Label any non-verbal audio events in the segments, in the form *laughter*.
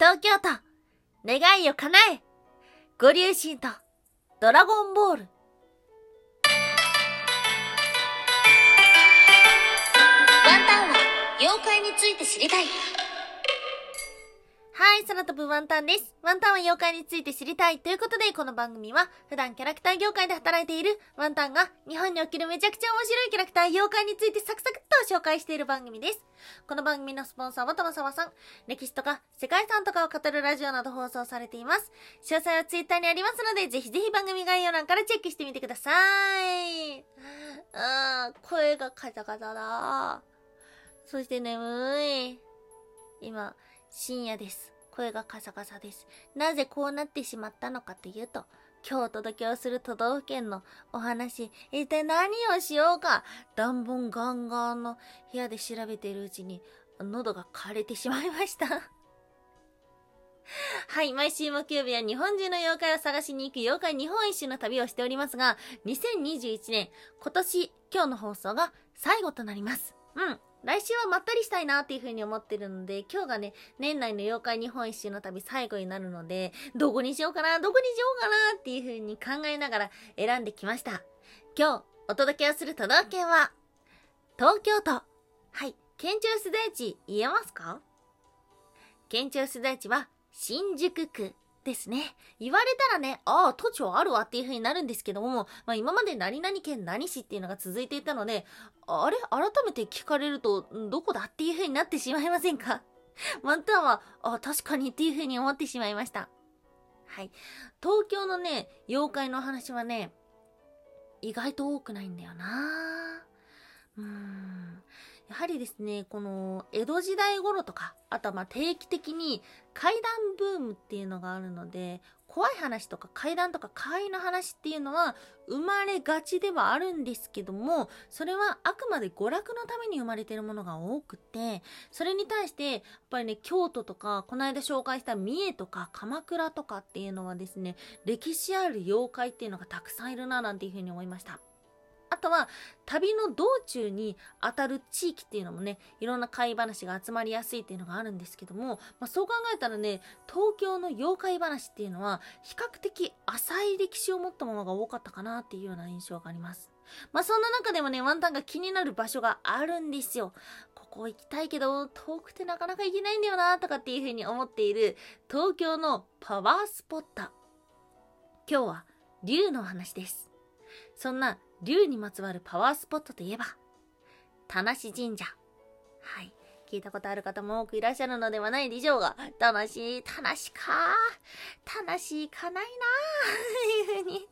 東京都、願いを叶え、ご竜神と、ドラゴンボール。ワンタンは妖怪について知りたい。はい、空飛ぶワンタンです。ワンタンは妖怪について知りたいということで、この番組は普段キャラクター業界で働いているワンタンが日本におけるめちゃくちゃ面白いキャラクター妖怪についてサクサクっと紹介している番組です。この番組のスポンサーは玉沢さん。歴史とか世界遺産とかを語るラジオなど放送されています。詳細はツイッターにありますので、ぜひぜひ番組概要欄からチェックしてみてください。あー、声がカタカタだ。そして眠い。今、深夜です。声がカサカサです。なぜこうなってしまったのかというと、今日お届けをする都道府県のお話、一体何をしようか、暖房ガンガンの部屋で調べているうちに、喉が枯れてしまいました。*laughs* はい、毎週木曜日は日本中の妖怪を探しに行く妖怪日本一周の旅をしておりますが、2021年、今年、今日の放送が最後となります。うん。来週はまったりしたいなっていう風に思ってるので、今日がね、年内の妖怪日本一周の旅最後になるので、どこにしようかな、どこにしようかなっていう風に考えながら選んできました。今日、お届けをする都道府県は、東京都。はい、県庁所在地言えますか？県庁所在地は、新宿区ですね。言われたらね、ああ、都庁あるわっていう風になるんですけども、まあ今まで何々県何市っていうのが続いていたので、あれ？改めて聞かれると、どこだっていう風になってしまいませんか？ワンタンは、あ、確かにっていう風に思ってしまいました。はい。東京のね、妖怪の話はね、意外と多くないんだよなうーん。やはりですね、この、江戸時代頃とか、あとはま定期的に怪談ブームっていうのがあるので、怖い話とか怪談とか怪の話っていうのは生まれがちではあるんですけども、それはあくまで娯楽のために生まれてるものが多くて、それに対して、やっぱりね、京都とか、この間紹介した三重とか鎌倉とかっていうのはですね、歴史ある妖怪っていうのがたくさんいるななんていうふうに思いました。あとは、旅の道中に当たる地域っていうのもね、いろんな怪話が集まりやすいっていうのがあるんですけども、まあ、そう考えたらね、東京の妖怪話っていうのは、比較的浅い歴史を持ったものが多かったかなっていうような印象があります。まあ、そんな中でもね、ワンタンが気になる場所があるんですよ。ここ行きたいけど、遠くてなかなか行けないんだよな、とかっていうふうに思っている、東京のパワースポット。今日は、竜の話です。そんな、竜にまつわるパワースポットといえば、田無神社。はい。聞いたことある方も多くいらっしゃるのではないでしょうが、田無、田無か？田無行かないな？ぁ、いうふうに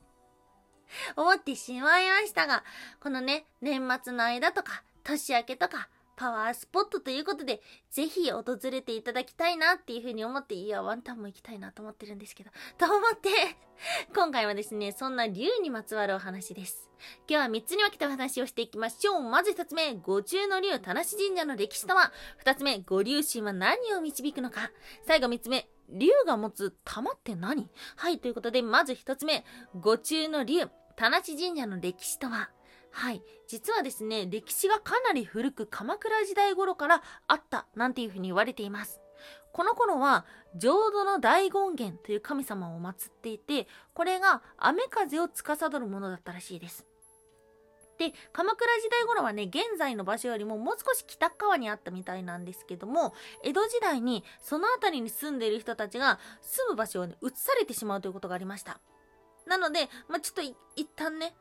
思ってしまいましたが、このね、年末の間とか、年明けとか、パワースポットということで、ぜひ訪れていただきたいなっていうふうに思って、いや、ワンタンも行きたいなと思ってるんですけど、と思って、*laughs* 今回はですね、そんな竜にまつわるお話です。今日は3つに分けたお話をしていきましょう。まず1つ目、五中の竜、田無神社の歴史とは ?2 つ目、五竜神は何を導くのか最後3つ目、竜が持つ玉って何？はい、ということで、まず1つ目、五中の竜、田無神社の歴史とは？はい。実はですね、歴史がかなり古く鎌倉時代頃からあったなんていうふうに言われています。この頃は浄土の大権現という神様を祀っていて、これが雨風を司るものだったらしいです。で、鎌倉時代頃はね、現在の場所よりももう少し北側にあったみたいなんですけども、江戸時代にその辺りに住んでいる人たちが住む場所をね、移されてしまうということがありました。なので、まあ、ちょっと一旦ね、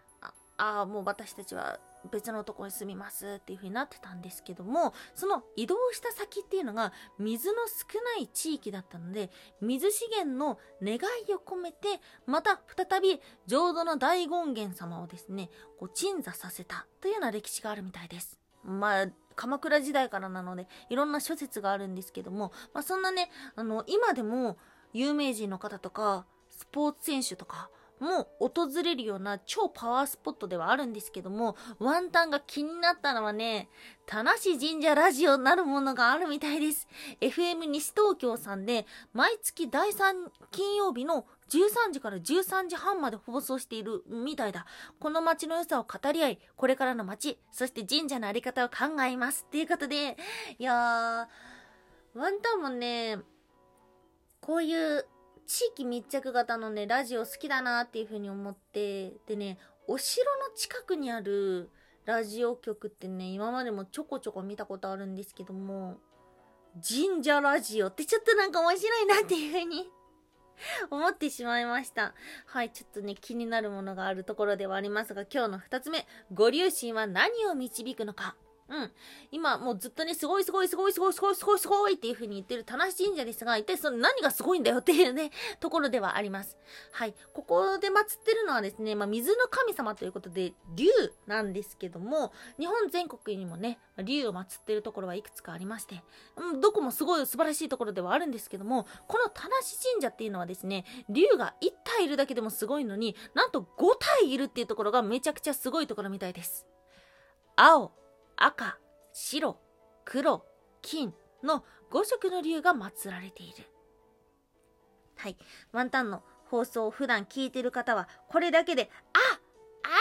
ああ、もう私たちは別のとこに住みますっていう風になってたんですけども、その移動した先っていうのが水の少ない地域だったので、水資源の願いを込めて、また再び浄土の大権現様をですね、こう鎮座させたというような歴史があるみたいです。まあ、鎌倉時代からなので、いろんな諸説があるんですけども、まあそんなね、あの、今でも有名人の方とか、スポーツ選手とか、も訪れるような超パワースポットではあるんですけども、ワンタンが気になったのはね、田無神社ラジオなるものがあるみたいです。FM 西東京さんで、毎月第3金曜日の13時から13時半まで放送しているみたいだ。この街の良さを語り合い、これからの街、そして神社のあり方を考えます。っていうことで、いやー、ワンタンもね、こういう地域密着型のね、ラジオ好きだなっていう風に思って、でね、お城の近くにあるラジオ局ってね、今までもちょこちょこ見たことあるんですけども、神社ラジオってちょっとなんか面白いなっていう風に *laughs* 思ってしまいました。はい、ちょっとね、気になるものがあるところではありますが、今日の二つ目、ご両親は何を導くのか。うん。今、もうずっとね、すごいすごいすごいすごいすごいすごいすごいっていう風に言ってる田無神社ですが、一体その何がすごいんだよっていうね、ところではあります。はい。ここで祀ってるのはですね、まあ、水の神様ということで、竜なんですけども、日本全国にもね、竜を祀ってるところはいくつかありまして、うん、どこもすごい素晴らしいところではあるんですけども、この田無神社っていうのはですね、竜が1体いるだけでもすごいのに、なんと5体いるっていうところがめちゃくちゃすごいところみたいです。青、赤、白、黒、金の5色の竜が祀られている。はい。ワンタンの放送を普段聞いてる方は、これだけで、ああれ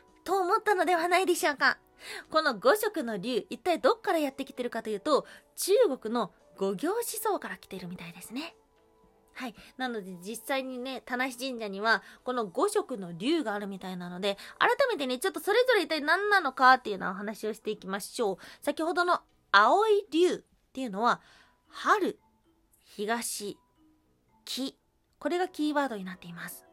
かと思ったのではないでしょうか。この5色の竜、一体どっからやってきてるかというと、中国の五行思想から来てるみたいですね。はい。なので実際にね、田無神社にはこの5色の竜があるみたいなので、改めてね、ちょっとそれぞれ一体何なのかっていうのをお話をしていきましょう。先ほどの青い竜っていうのは、春、東、木。これがキーワードになっています。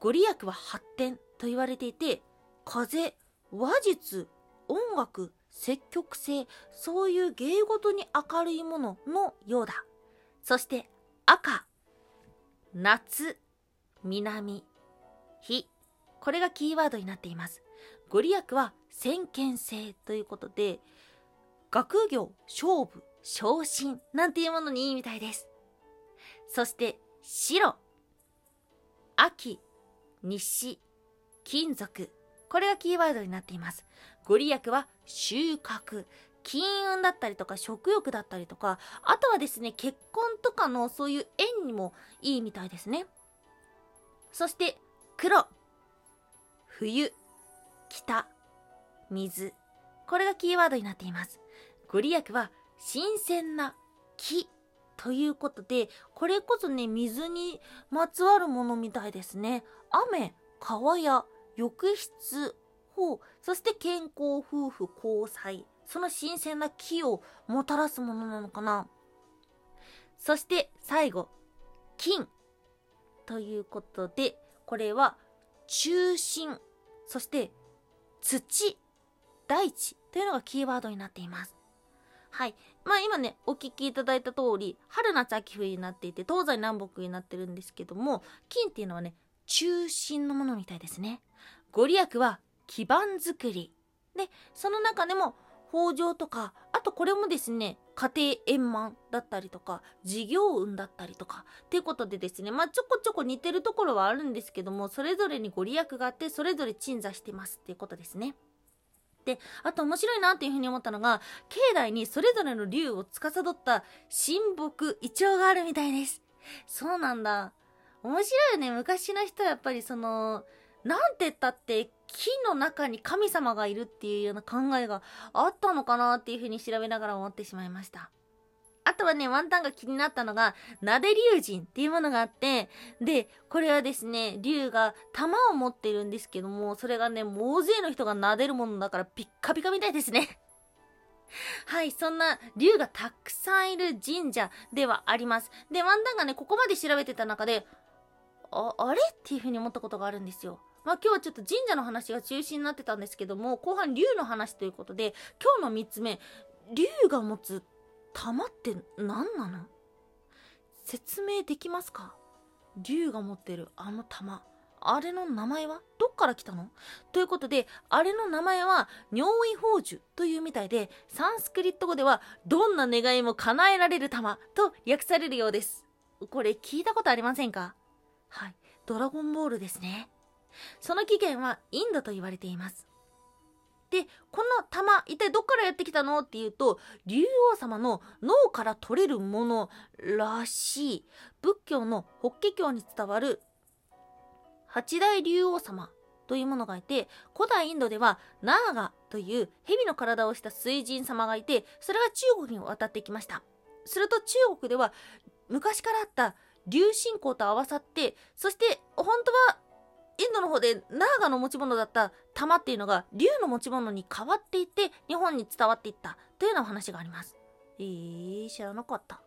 ご利益は発展と言われていて、風、話術、音楽、積極性、そういう芸事に明るいもののようだ。そして赤、夏、南、火。これがキーワードになっています。ご利益は先見性ということで、学業、勝負、昇進なんていうものにいいみたいです。そして白、秋、西、金属。これがキーワードになっています。ご利益は収穫、金運だったりとか食欲だったりとか、あとはですね、結婚とかのそういう縁にもいいみたいですね。そして黒、冬、北、水。これがキーワードになっています。ご利益は新鮮な木ということで、これこそね、水にまつわるものみたいですね。雨、川や浴室、法、そして健康、夫婦、交際。その新鮮な木をもたらすものなのかな。そして最後、金。ということで、これは中心、そして土、大地というのがキーワードになっています。はい。まあ今ね、お聞きいただいた通り、春夏秋冬になっていて、東西南北になってるんですけども、金っていうのはね、中心のものみたいですね。ご利益は基盤作り。で、その中でも、豊穣とか、あとこれもですね、家庭円満だったりとか、事業運だったりとか、っていうことでですね、まあちょこちょこ似てるところはあるんですけども、それぞれにご利益があって、それぞれ鎮座してますっていうことですね。で、あと面白いなっていうふうに思ったのが、境内にそれぞれの竜を司った神木、イチョウがあるみたいです。そうなんだ。面白いよね。昔の人はやっぱりその、なんて言ったって木の中に神様がいるっていうような考えがあったのかなっていうふうに調べながら思ってしまいました。あとはね、ワンタンが気になったのが、なで竜神っていうものがあって、で、これはですね、竜が玉を持ってるんですけども、それがね、大勢の人が撫でるものだからピッカピカみたいですね。*laughs* はい、そんな竜がたくさんいる神社ではあります。で、ワンタンがね、ここまで調べてた中で、あ、あれ？っていうふうに思ったことがあるんですよ。まあ今日はちょっと神社の話が中心になってたんですけども、後半竜の話ということで、今日の3つ目、竜が持つ玉って何なの？説明できますか？竜が持ってるあの玉。あれの名前は？どっから来たの？ということで、あれの名前は、尿意宝珠というみたいで、サンスクリット語では、どんな願いも叶えられる玉と訳されるようです。これ聞いたことありませんか？はい。ドラゴンボールですね。その起源はインドと言われています。で、この玉、一体どっからやってきたのっていうと、竜王様の脳から取れるものらしい。仏教の法華経に伝わる八大竜王様というものがいて、古代インドではナーガという蛇の体をした水神様がいて、それが中国に渡ってきました。すると中国では昔からあった竜信仰と合わさって、そして本当はインドの方でナーガの持ち物だった玉っていうのが竜の持ち物に変わっていって日本に伝わっていったというようなお話があります。えー、知らなかった。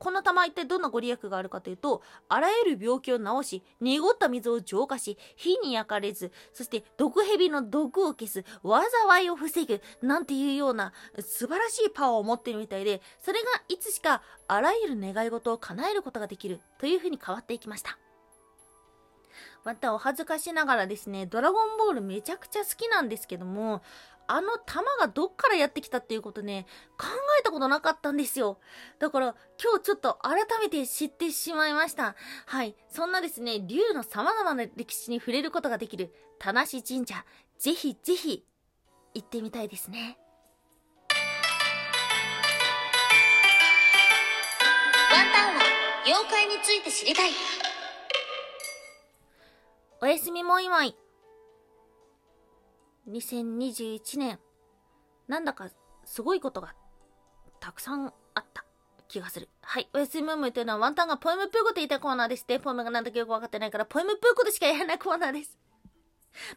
この玉一体どんなご利益があるかというと、あらゆる病気を治し、濁った水を浄化し、火に焼かれず、そして毒蛇の毒を消す、災いを防ぐ、なんていうような素晴らしいパワーを持ってるみたいで、それがいつしかあらゆる願い事を叶えることができるというふうに変わっていきました。またお恥ずかしながらですね、ドラゴンボールめちゃくちゃ好きなんですけども、あの玉がどっからやってきたっていうことね、考えたことなかったんですよ。だから今日ちょっと改めて知ってしまいました。はい。そんなですね、竜の様々な歴史に触れることができる田無神社、ぜひぜひ行ってみたいですね。ワンタンは妖怪について知りたい。おやすみもいもい。2021年、なんだかすごいことがたくさんあった気がする。はい。おやすみもいもいというのはワンタンがポエムプーコと言いたいコーナーでして、ポエムがなんだかよくわかってないから、ポエムプーコとしかやらないコーナーです。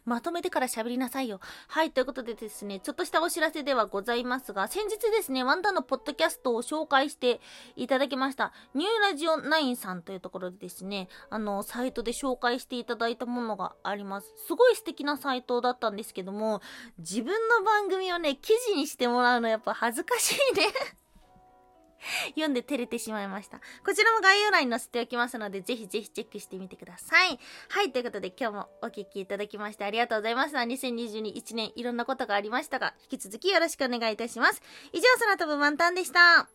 まとめてから喋りなさいよ。はい、ということでですね、ちょっとしたお知らせではございますが、先日ですね、ワンダのポッドキャストを紹介していただきました、ニューラジオ9さんというところでですね、あの、サイトで紹介していただいたものがあります。すごい素敵なサイトだったんですけども、自分の番組をね、記事にしてもらうのやっぱ恥ずかしいね。*laughs* 読んで照れてしまいました。こちらも概要欄に載せておきますので、ぜひぜひチェックしてみてください。はい、ということで今日もお聴きいただきましてありがとうございました。2022年いろんなことがありましたが、引き続きよろしくお願いいたします。以上、空飛ぶ満タンでした。